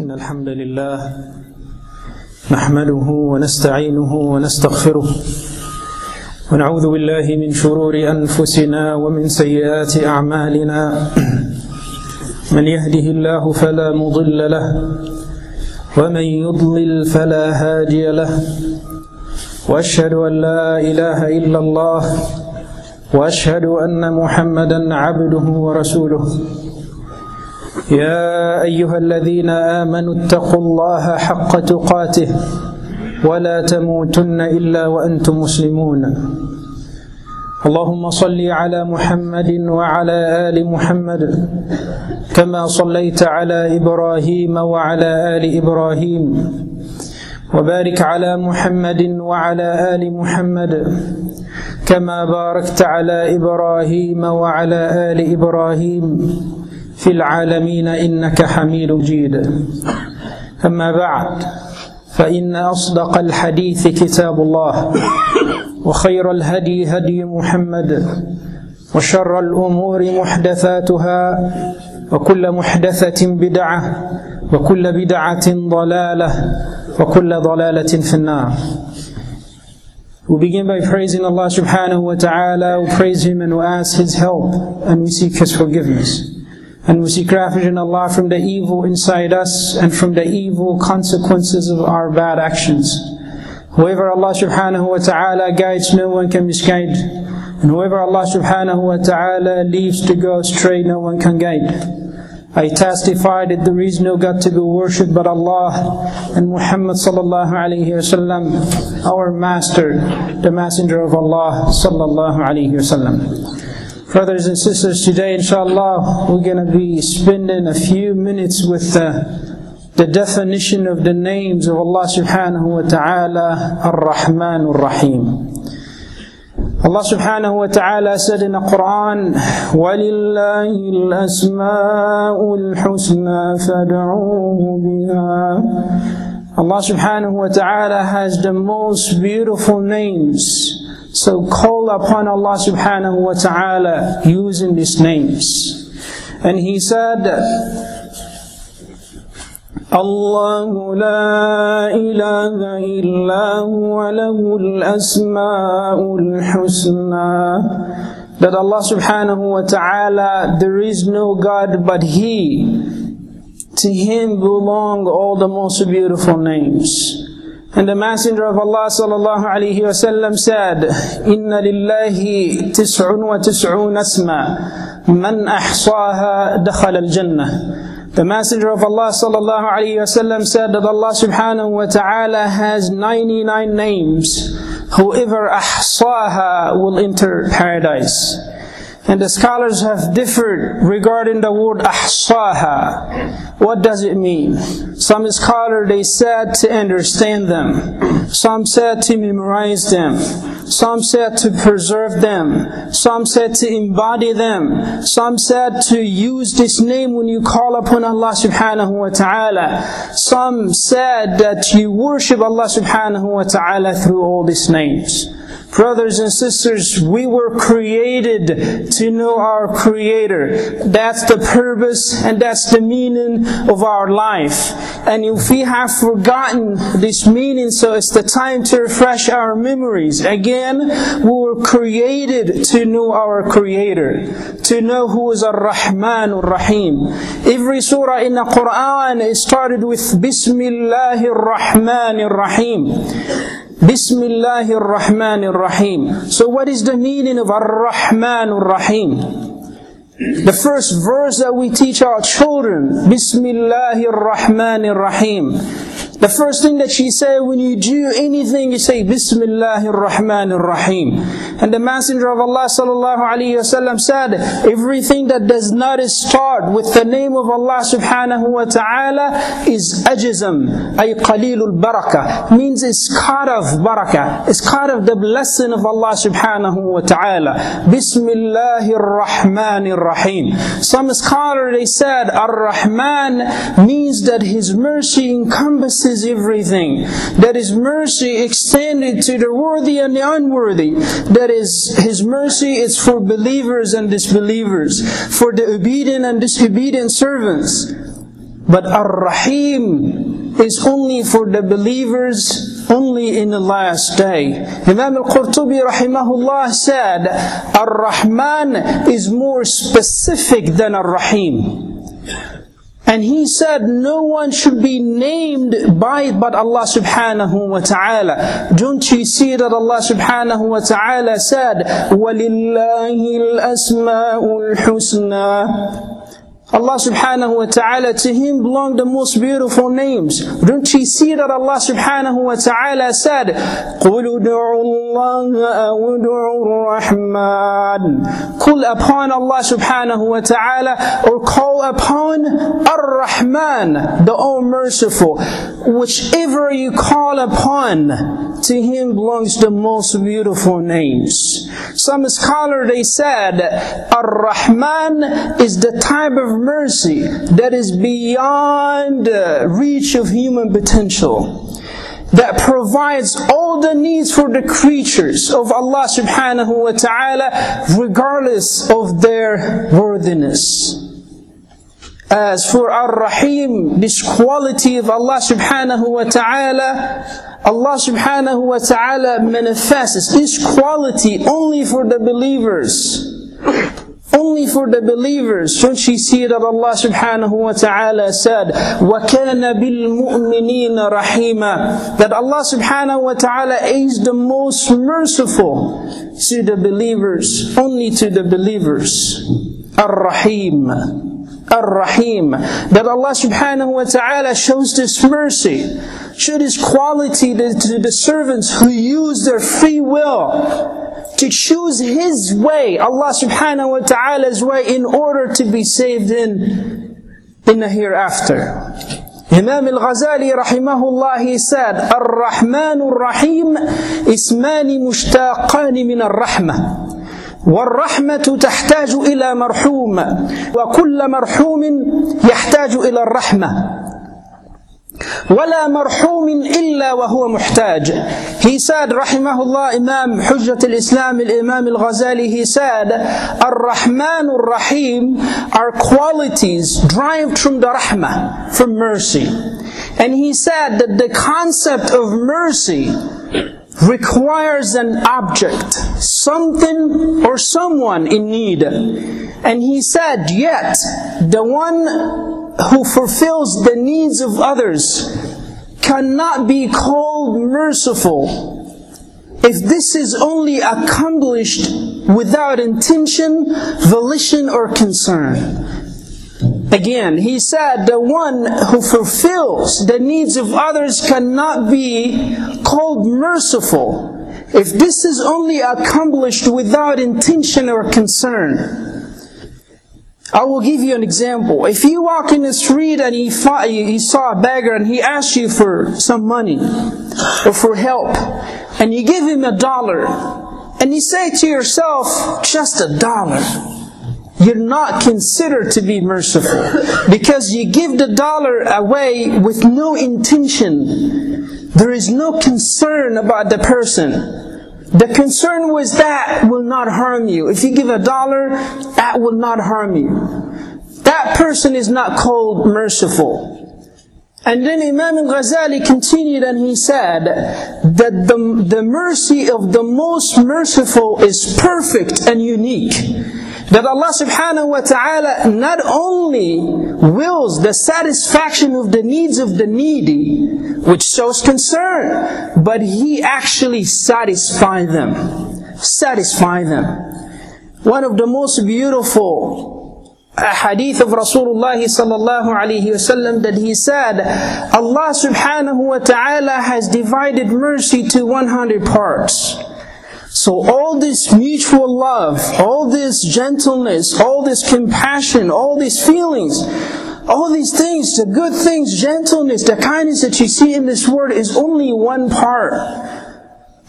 إن الحمد لله نحمده ونستعينه ونستغفره ونعوذ بالله من شرور أنفسنا ومن سيئات أعمالنا من يهده الله فلا مضل له ومن يضلل فلا هادي له وأشهد أن لا إله إلا الله وأشهد أن محمدا عبده ورسوله يا أيها الذين آمنوا اتقوا الله حق تقاته ولا تموتن إلا وأنتم مسلمون. اللهم صل على محمد وعلى آل محمد كما صليت على إبراهيم وعلى آل إبراهيم وبارك على محمد وعلى آل محمد كما باركت على إبراهيم وعلى آل إبراهيم. في العالمين إنك حميد مجيد أما بعد فإن أصدق الحديث كتاب الله وخير الهدي هدي محمد وشر الأمور محدثاتها وكل محدثة بدعة وكل بدعة ضلالة وكل ضلالة في النار We begin by praising Allah subhanahu wa ta'ala, we praise Him and we ask His help and we seek His forgiveness. And we seek refuge in Allah from the evil inside us and from the evil consequences of our bad actions. Whoever Allah subhanahu wa ta'ala guides, no one can misguide. And whoever Allah subhanahu wa ta'ala leaves to go astray, no one can guide. I testify that there is no God to be worshipped but Allah and Muhammad sallallahu alayhi wasallam, our master, the messenger of Allah sallallahu alayhi wasallam. Brothers and sisters, today inshallah we're going to be spending a few minutes with the, the definition of the names of Allah subhanahu wa ta'ala Ar-Rahman Ar-Rahim. Allah subhanahu wa ta'ala said in the Quran, وَلِلَّهِ الْأَسْمَاءُ الْحُسْنَى فَادْعُوهُ بِهَا Allah subhanahu wa ta'ala has the most beautiful names. So call upon Allah subhanahu wa ta'ala using these names. And He said, الله لا إله إلا هو له الأسماء الحسنى That Allah subhanahu wa ta'ala, there is no God but He. To Him belong all the most beautiful names. And the Messenger of Allah sallallahu alayhi wa sallam said, إِنَّ لِلَّهِ تِسْعٌ وَتِسْعُونَ اسْمًا مَنْ أَحْصَاهَا دَخَلَ الْجَنَّةِ the Messenger of Allah sallallahu alaihi wasallam said that Allah subhanahu wa ta'ala has 99 names. Whoever ahsaha will enter paradise. And the scholars have differed regarding the word ahsaha. What does it mean? Some scholars they said to understand them. Some said to memorize them. Some said to preserve them. Some said to embody them. Some said to use this name when you call upon Allah subhanahu wa ta'ala. Some said that you worship Allah subhanahu wa ta'ala through all these names. Brothers and sisters, we were created to know our Creator. That's the purpose and that's the meaning of our life. And if we have forgotten this meaning, so it's the time to refresh our memories. Again, we were created to know our Creator, to know who is Ar-Rahman Ar-Rahim. Every surah in the Quran is started with Bismillahir Rahmanir Rahim. Bismillahir Rahmanir Rahim. So what is the meaning of Ar-Rahmanir Rahim? The first verse that we teach our children, Bismillahir Rahmanir Rahim. The first thing that she said when you do anything, you say Bismillahir Rahmanir Rahim. And the Messenger of Allah sallallahu alaihi wasallam said, everything that does not start with the name of Allah subhanahu wa ta'ala is ajizam, ay qalilul barakah. Means it's cut of barakah. It's cut of the blessing of Allah subhanahu wa ta'ala. Bismillahir Rahmanir Rahim. Some scholars they said, Ar-Rahman means that His mercy encompasses everything. That His mercy extended to the worthy and the unworthy. That is, His mercy is for believers and disbelievers, for the obedient and disobedient servants. But Ar-Rahim is only for the believers only in the last day. Imam al-Qurtubi rahimahullah said, Ar-Rahman is more specific than Ar-Rahim. And he said, no one should be named by but Allah subhanahu wa ta'ala. Don't you see that Allah subhanahu wa ta'ala said, وَلِلَّهِ الْأَسْمَاءُ الْحُسْنَى Allah subhanahu wa ta'ala, to Him belong the most beautiful names. Don't you see that Allah subhanahu wa ta'ala said, قُلُ دُعُوا اللَّهَ أَوْ الرَّحْمَنِ Call upon Allah subhanahu wa ta'ala or call upon Ar-Rahman, the All Merciful. Whichever you call upon, to Him belongs the most beautiful names. Some scholar they said, Ar-Rahman is the type of mercy that is beyond uh, reach of human potential that provides all the needs for the creatures of Allah subhanahu wa ta'ala regardless of their worthiness. As for Ar-Rahim, this quality of Allah subhanahu wa ta'ala, Allah subhanahu wa ta'ala manifests this quality only for the believers. Only for the believers. Don't you see that Allah subhanahu wa ta'ala said, وَكَانَ بِالْمُؤْمِنِينَ رَحِيمًا That Allah subhanahu wa ta'ala is the most merciful to the believers. Only to the believers. Ar-Rahim. Ar-Rahim. That Allah subhanahu wa ta'ala shows this mercy, show this quality to the servants who use their free will to choose His way, Allah subhanahu wa ta'ala's way, in order to be saved in, in the hereafter. Imam al-Ghazali rahimahullah, he said, Ar-Rahman ar-Rahim ismani mushtaqani min ar-Rahmah. والرحمة تحتاج إلى مرحوم وكل مرحوم يحتاج إلى الرحمة. ولا مرحوم إلا وهو محتاج. He said رحمه الله إمام حجة الإسلام الإمام الغزالي He said الرحمن الرحيم are qualities derived from the rahmah from mercy. And he said that the concept of mercy requires an object, something or someone in need. And he said, yet the one who fulfills the needs of others cannot be called merciful if this is only accomplished without intention, volition, or concern. Again, he said the one who fulfills the needs of others cannot be called merciful if this is only accomplished without intention or concern. I will give you an example. If you walk in the street and you, you saw a beggar and he asks you for some money or for help, and you give him a dollar, and you say to yourself, just a dollar, you're not considered to be merciful because you give the dollar away with no intention. There is no concern about the person. The concern was that will not harm you. If you give a dollar, that will not harm you. That person is not called merciful. And then Imam al-Ghazali continued and he said that the, the mercy of the most merciful is perfect and unique. That Allah subhanahu wa ta'ala not only wills the satisfaction of the needs of the needy, which shows concern, but He actually satisfies them. Satisfy them. One of the most beautiful uh, hadith of Rasulullah sallallahu alayhi wasallam that he said, Allah subhanahu wa ta'ala has divided mercy to 100 parts. So all this mutual love, all this gentleness, all this compassion, all these feelings, all these things, the good things, gentleness, the kindness that you see in this word is only one part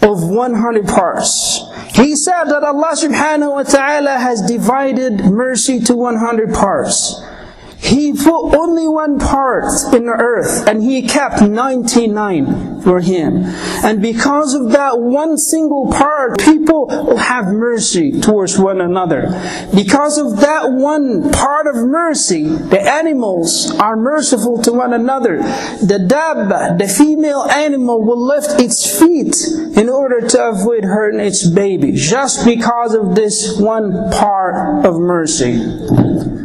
of 100 parts. He said that Allah subhanahu wa ta'ala has divided mercy to 100 parts. He put only one part in the earth and he kept 99 for him. And because of that one single part, people will have mercy towards one another. Because of that one part of mercy, the animals are merciful to one another. The dabba, the female animal, will lift its feet in order to avoid hurting its baby, just because of this one part of mercy.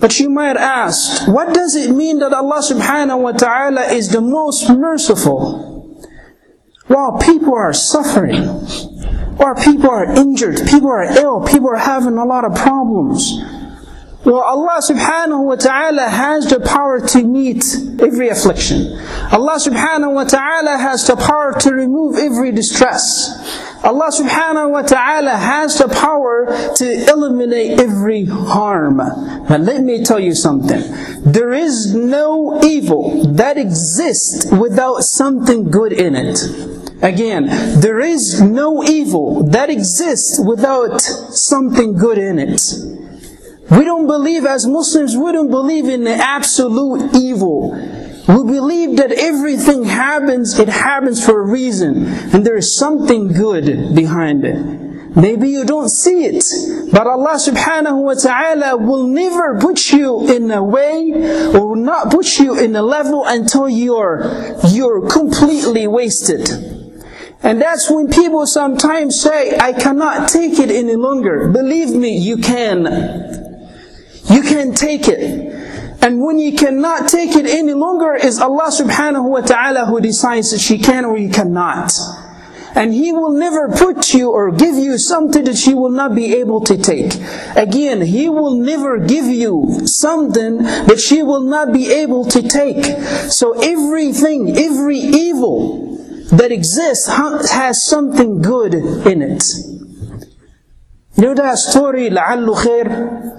But you might ask, what does it mean that Allah subhanahu wa ta'ala is the most merciful? While people are suffering, or people are injured, people are ill, people are having a lot of problems. Well, Allah subhanahu wa ta'ala has the power to meet every affliction. Allah subhanahu wa ta'ala has the power to remove every distress. Allah subhanahu wa ta'ala has the power to eliminate every harm. But let me tell you something. There is no evil that exists without something good in it. Again, there is no evil that exists without something good in it. We don't believe, as Muslims, we don't believe in the absolute evil. We believe that everything happens, it happens for a reason, and there is something good behind it. Maybe you don't see it, but Allah subhanahu wa ta'ala will never put you in a way or will not put you in a level until you're, you're completely wasted. And that's when people sometimes say, I cannot take it any longer. Believe me, you can. You can take it. And when you cannot take it any longer, is Allah subhanahu wa ta'ala who decides that she can or you cannot. And He will never put you or give you something that you will not be able to take. Again, He will never give you something that she will not be able to take. So everything, every evil that exists has something good in it. You know that story, لَعَلُّ خَيْرٌ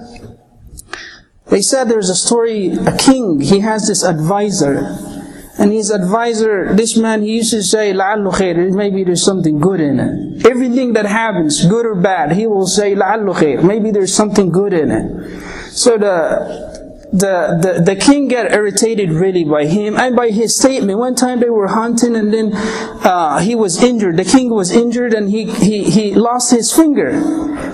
they said there's a story, a king, he has this advisor. And his advisor, this man, he used to say, لَعَلُّ خَيْرٍ Maybe there's something good in it. Everything that happens, good or bad, he will say, لَعَلُّ خَيْرٍ Maybe there's something good in it. So the the, the, the king got irritated really by him and by his statement. One time they were hunting and then uh, he was injured. The king was injured and he, he, he lost his finger,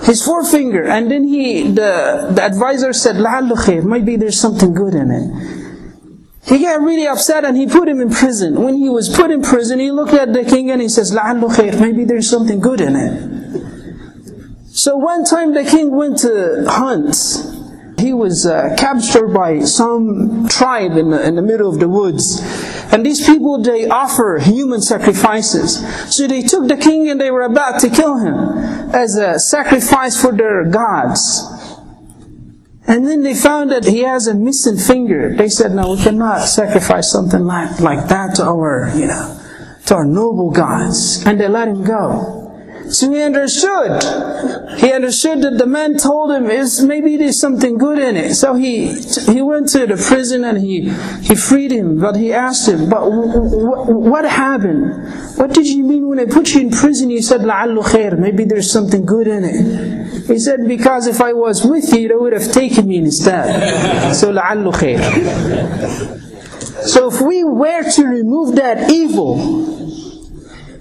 his forefinger. And then he, the, the advisor said, لَعَلُّ Maybe there's something good in it. He got really upset and he put him in prison. When he was put in prison, he looked at the king and he says, لَعَلُّ Maybe there's something good in it. So one time the king went to hunt he was uh, captured by some tribe in the, in the middle of the woods. And these people, they offer human sacrifices. So they took the king and they were about to kill him as a sacrifice for their gods. And then they found that he has a missing finger. They said, no, we cannot sacrifice something like, like that to our, you know, to our noble gods. And they let him go. So he understood. He understood that the man told him is maybe there's something good in it. So he he went to the prison and he he freed him. But he asked him, "But what happened? What did you mean when I put you in prison? You said la'allu khair. Maybe there's something good in it." He said, "Because if I was with you, they would have taken me instead." So la'allu khair. So if we were to remove that evil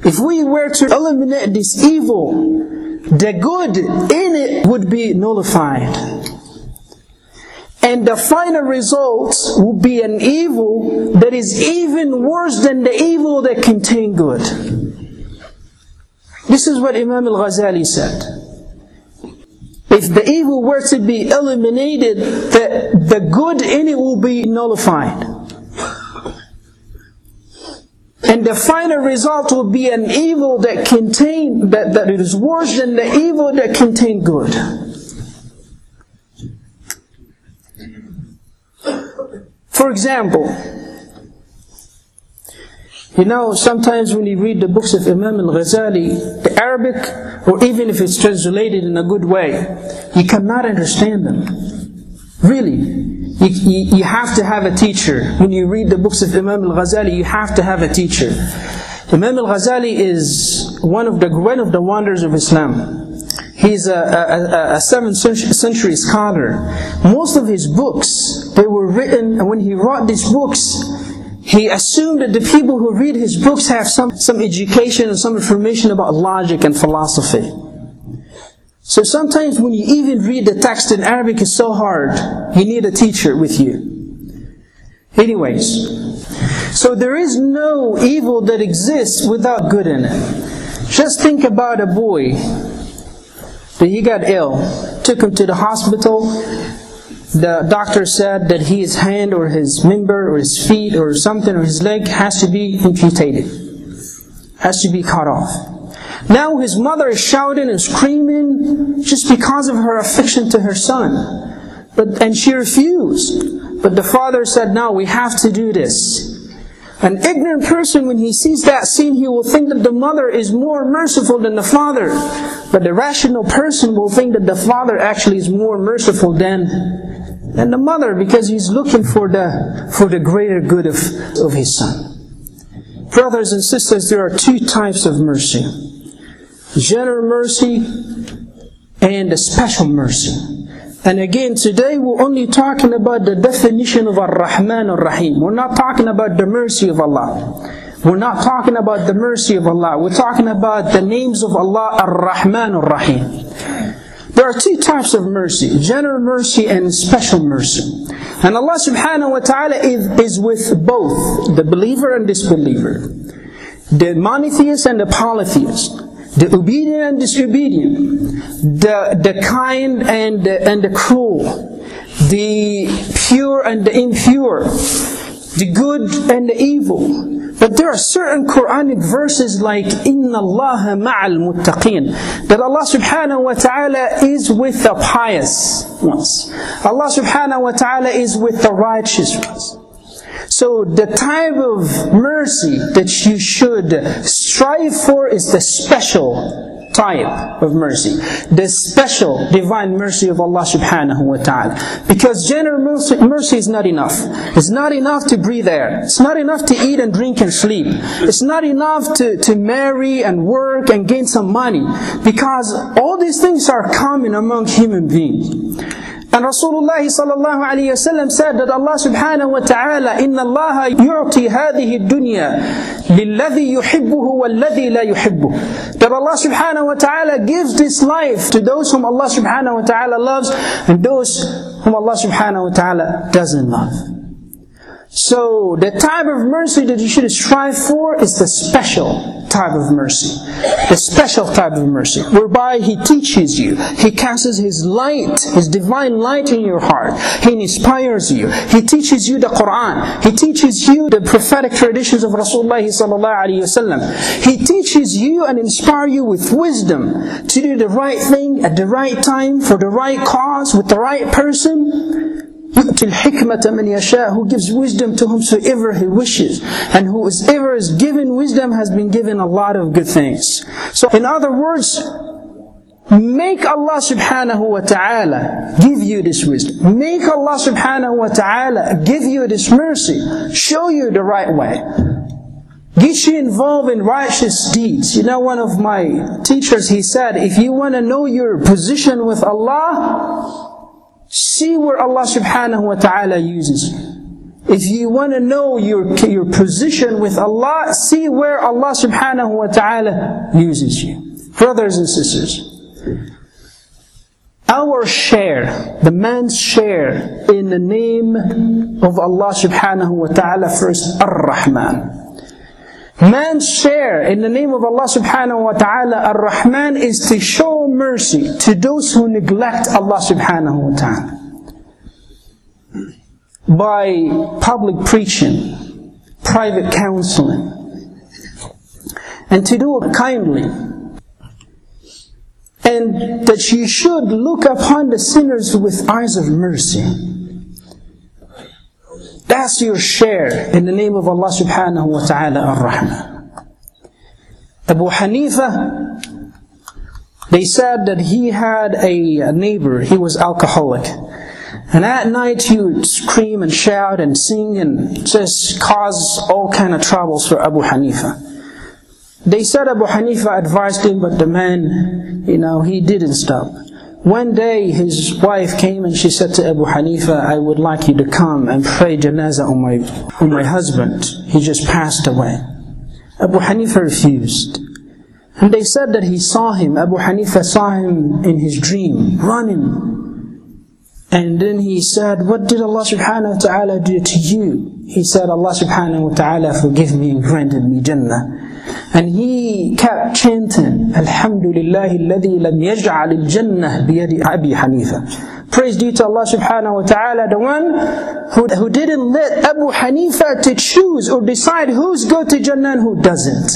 if we were to eliminate this evil, the good in it would be nullified. And the final result would be an evil that is even worse than the evil that contained good. This is what Imam al-Ghazali said. If the evil were to be eliminated, the, the good in it will be nullified. And the final result will be an evil that contain that, that is worse than the evil that contain good. For example, you know, sometimes when you read the books of Imam al-Ghazali, the Arabic, or even if it's translated in a good way, you cannot understand them. Really. You, you, have to have a teacher. When you read the books of Imam al-Ghazali, you have to have a teacher. Imam al-Ghazali is one of the one of the wonders of Islam. He He's a, a, a 7th century scholar. Most of his books, they were written, and when he wrote these books, he assumed that the people who read his books have some, some education and some information about logic and philosophy. So sometimes when you even read the text in Arabic, it's so hard. You need a teacher with you. Anyways, so there is no evil that exists without good in it. Just think about a boy that he got ill, took him to the hospital. The doctor said that his hand or his member or his feet or something or his leg has to be amputated, has to be cut off. Now his mother is shouting and screaming just because of her affection to her son. But, and she refused. But the father said, no, we have to do this. An ignorant person, when he sees that scene, he will think that the mother is more merciful than the father. But the rational person will think that the father actually is more merciful than, than the mother because he's looking for the, for the greater good of, of his son. Brothers and sisters, there are two types of mercy general mercy, and a special mercy. And again, today we're only talking about the definition of Ar-Rahman Ar-Rahim. We're not talking about the mercy of Allah. We're not talking about the mercy of Allah. We're talking about the names of Allah Ar-Rahman Ar-Rahim. There are two types of mercy, general mercy and special mercy. And Allah subhanahu wa ta'ala is, is with both, the believer and disbeliever. The monotheist and the polytheist the obedient and disobedient, the, the kind and the, and the cruel, the pure and the impure, the good and the evil. But there are certain Quranic verses like Inna Allah ma'al muttaqin that Allah subhanahu wa ta'ala is with the pious ones. Allah subhanahu wa ta'ala is with the righteous ones. So the type of mercy that you should strive for is the special type of mercy. The special divine mercy of Allah subhanahu wa ta'ala. Because general mercy, is not enough. It's not enough to breathe air. It's not enough to eat and drink and sleep. It's not enough to, to marry and work and gain some money. Because all these things are common among human beings. And Rasulullah sallallahu alayhi wasallam said that Allah subhanahu wa ta'ala, إِنَّ اللَّهَ يُعْطِي هَذِهِ الدُّنْيا لِلَّذِي يُحِبُّهُ وَالَّذِي لَا يُحِبُّهُ That Allah subhanahu wa ta'ala gives this life to those whom Allah subhanahu wa ta'ala loves and those whom Allah subhanahu wa ta'ala doesn't love. So the type of mercy that you should strive for is the special type of mercy. The special type of mercy, whereby He teaches you, He casts His light, His divine light in your heart. He inspires you. He teaches you the Quran. He teaches you the prophetic traditions of Rasulullah He teaches you and inspires you with wisdom to do the right thing at the right time for the right cause with the right person يؤتي الحكمة من يشاء who gives wisdom to whomsoever he wishes and whoever is given wisdom has been given a lot of good things so in other words make Allah subhanahu wa ta'ala give you this wisdom make Allah subhanahu wa ta'ala give you this mercy show you the right way Get you involved in righteous deeds. You know, one of my teachers, he said, if you want to know your position with Allah, See where Allah subhanahu wa ta'ala uses. If you want to know your, your position with Allah, see where Allah subhanahu wa ta'ala uses you. Brothers and sisters, our share, the man's share in the name of Allah subhanahu wa ta'ala first, Ar-Rahman. Man's share in the name of Allah subhanahu wa ta'ala, Ar-Rahman, is to show mercy to those who neglect Allah subhanahu wa ta'ala. By public preaching, private counseling, and to do it kindly. And that you should look upon the sinners with eyes of mercy. That's your share in the name of Allah subhanahu wa ta'ala ar-Rahman. Abu Hanifa, they said that he had a neighbor, he was alcoholic. And at night he would scream and shout and sing and just cause all kind of troubles for Abu Hanifa. They said Abu Hanifa advised him, but the man, you know, he didn't stop. One day his wife came and she said to Abu Hanifa, I would like you to come and pray janazah on my, on my husband. He just passed away. Abu Hanifa refused. And they said that he saw him, Abu Hanifa saw him in his dream, running. And then he said, What did Allah subhanahu wa ta'ala do to you? He said, Allah subhanahu wa ta'ala forgive me and granted me Jannah. And he kept chanting, Alhamdulillah alladhi lam yaj'al. Praise due to Allah subhanahu wa ta'ala, the one who, who didn't let Abu Hanifa to choose or decide who's go to Jannah and who doesn't.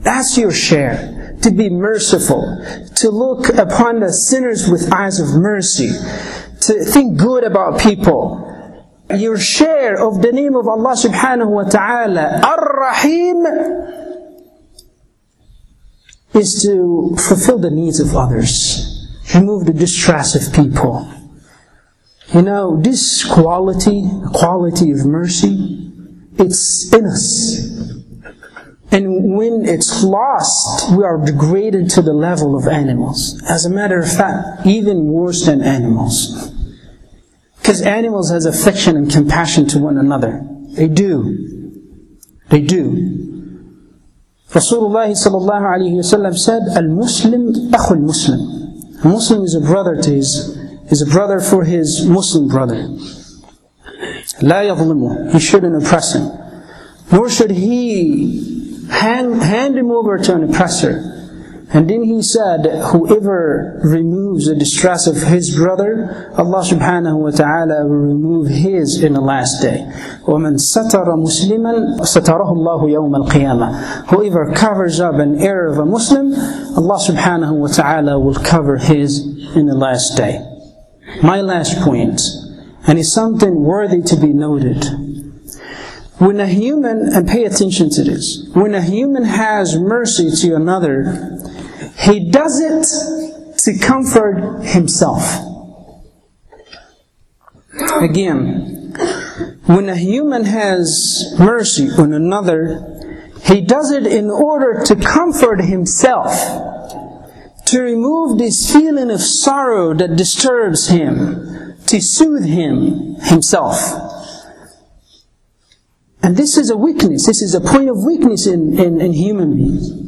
That's your share. To be merciful, to look upon the sinners with eyes of mercy, to think good about people. Your share of the name of Allah subhanahu wa ta'ala, Ar-Rahim, is to fulfill the needs of others, remove the distress of people. You know, this quality, quality of mercy, it's in us. And when it's lost, we are degraded to the level of animals. As a matter of fact, even worse than animals. Because animals has affection and compassion to one another. They do. They do. Rasulullah sallallahu alayhi wasallam said, Al-Muslim akhul Muslim. A Muslim is a brother to his, is a brother for his Muslim brother. La yadhlimu. He shouldn't oppress him. Nor should he hand, hand him over to an oppressor. And then he said, whoever removes the distress of his brother, Allah subhanahu wa ta'ala will remove his in the last day. وَمَنْ سَتَرَ مُسْلِمًا سَتَرَهُ اللَّهُ يَوْمَ الْقِيَامَةِ Whoever covers up an error of a Muslim, Allah subhanahu wa ta'ala will cover his in the last day. My last point, and it's something worthy to be noted. When a human, and pay attention to this, when a human has mercy to another, he does it to comfort himself. Again, when a human has mercy on another, he does it in order to comfort himself, to remove this feeling of sorrow that disturbs him, to soothe him himself. And this is a weakness. This is a point of weakness in, in, in human beings.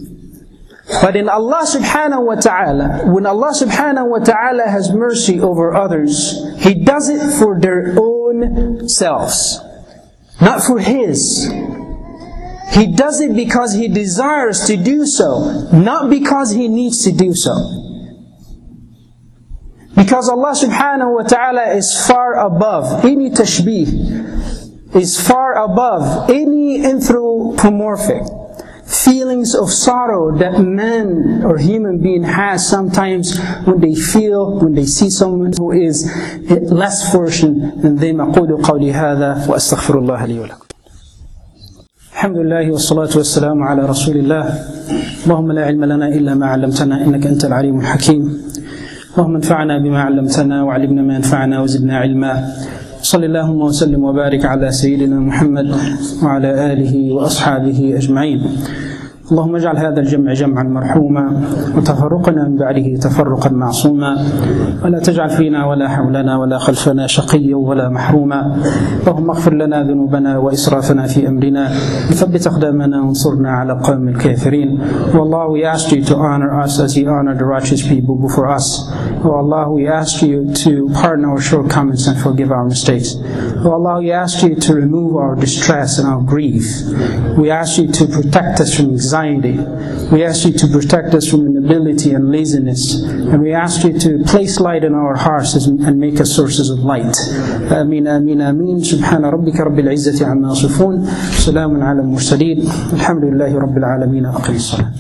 But in Allah subhanahu wa ta'ala, when Allah subhanahu wa ta'ala has mercy over others, He does it for their own selves, not for His. He does it because He desires to do so, not because He needs to do so. Because Allah subhanahu wa ta'ala is far above any tashbih, is far above any anthropomorphic feelings of sorrow that man or human being has sometimes when they feel, when they see someone who is less fortunate than them. أقول قولي هذا وأستغفر الله لي ولكم. الحمد لله والصلاة والسلام على رسول الله اللهم لا علم لنا إلا ما علمتنا إنك أنت العليم الحكيم اللهم انفعنا بما علمتنا وعلمنا ما ينفعنا وزدنا علما صلى اللهم وسلم وبارك على سيدنا محمد وعلى آله وأصحابه أجمعين. اللهم اجعل هذا الجمع جمعا مرحوما وتفرقنا من بعده تفرقا معصوما ولا تجعل فينا ولا حولنا ولا خلفنا شقيا ولا محروما اللهم اغفر لنا ذنوبنا واسرافنا في امرنا ثبت اقدامنا وانصرنا على قوم الكافرين والله we ask you to honor us as you honor the righteous people before us Oh Allah we ask you to pardon our shortcomings and forgive our mistakes Oh Allah we ask you to remove our distress and our grief we ask you to protect us from anxiety anxiety. We ask you to protect us from inability and laziness. And we ask you to place light in our hearts and make us sources of light. آمين آمين آمين سبحان ربك رب العزة عما يصفون سلام على المرسلين الحمد لله رب العالمين أقم الصلاة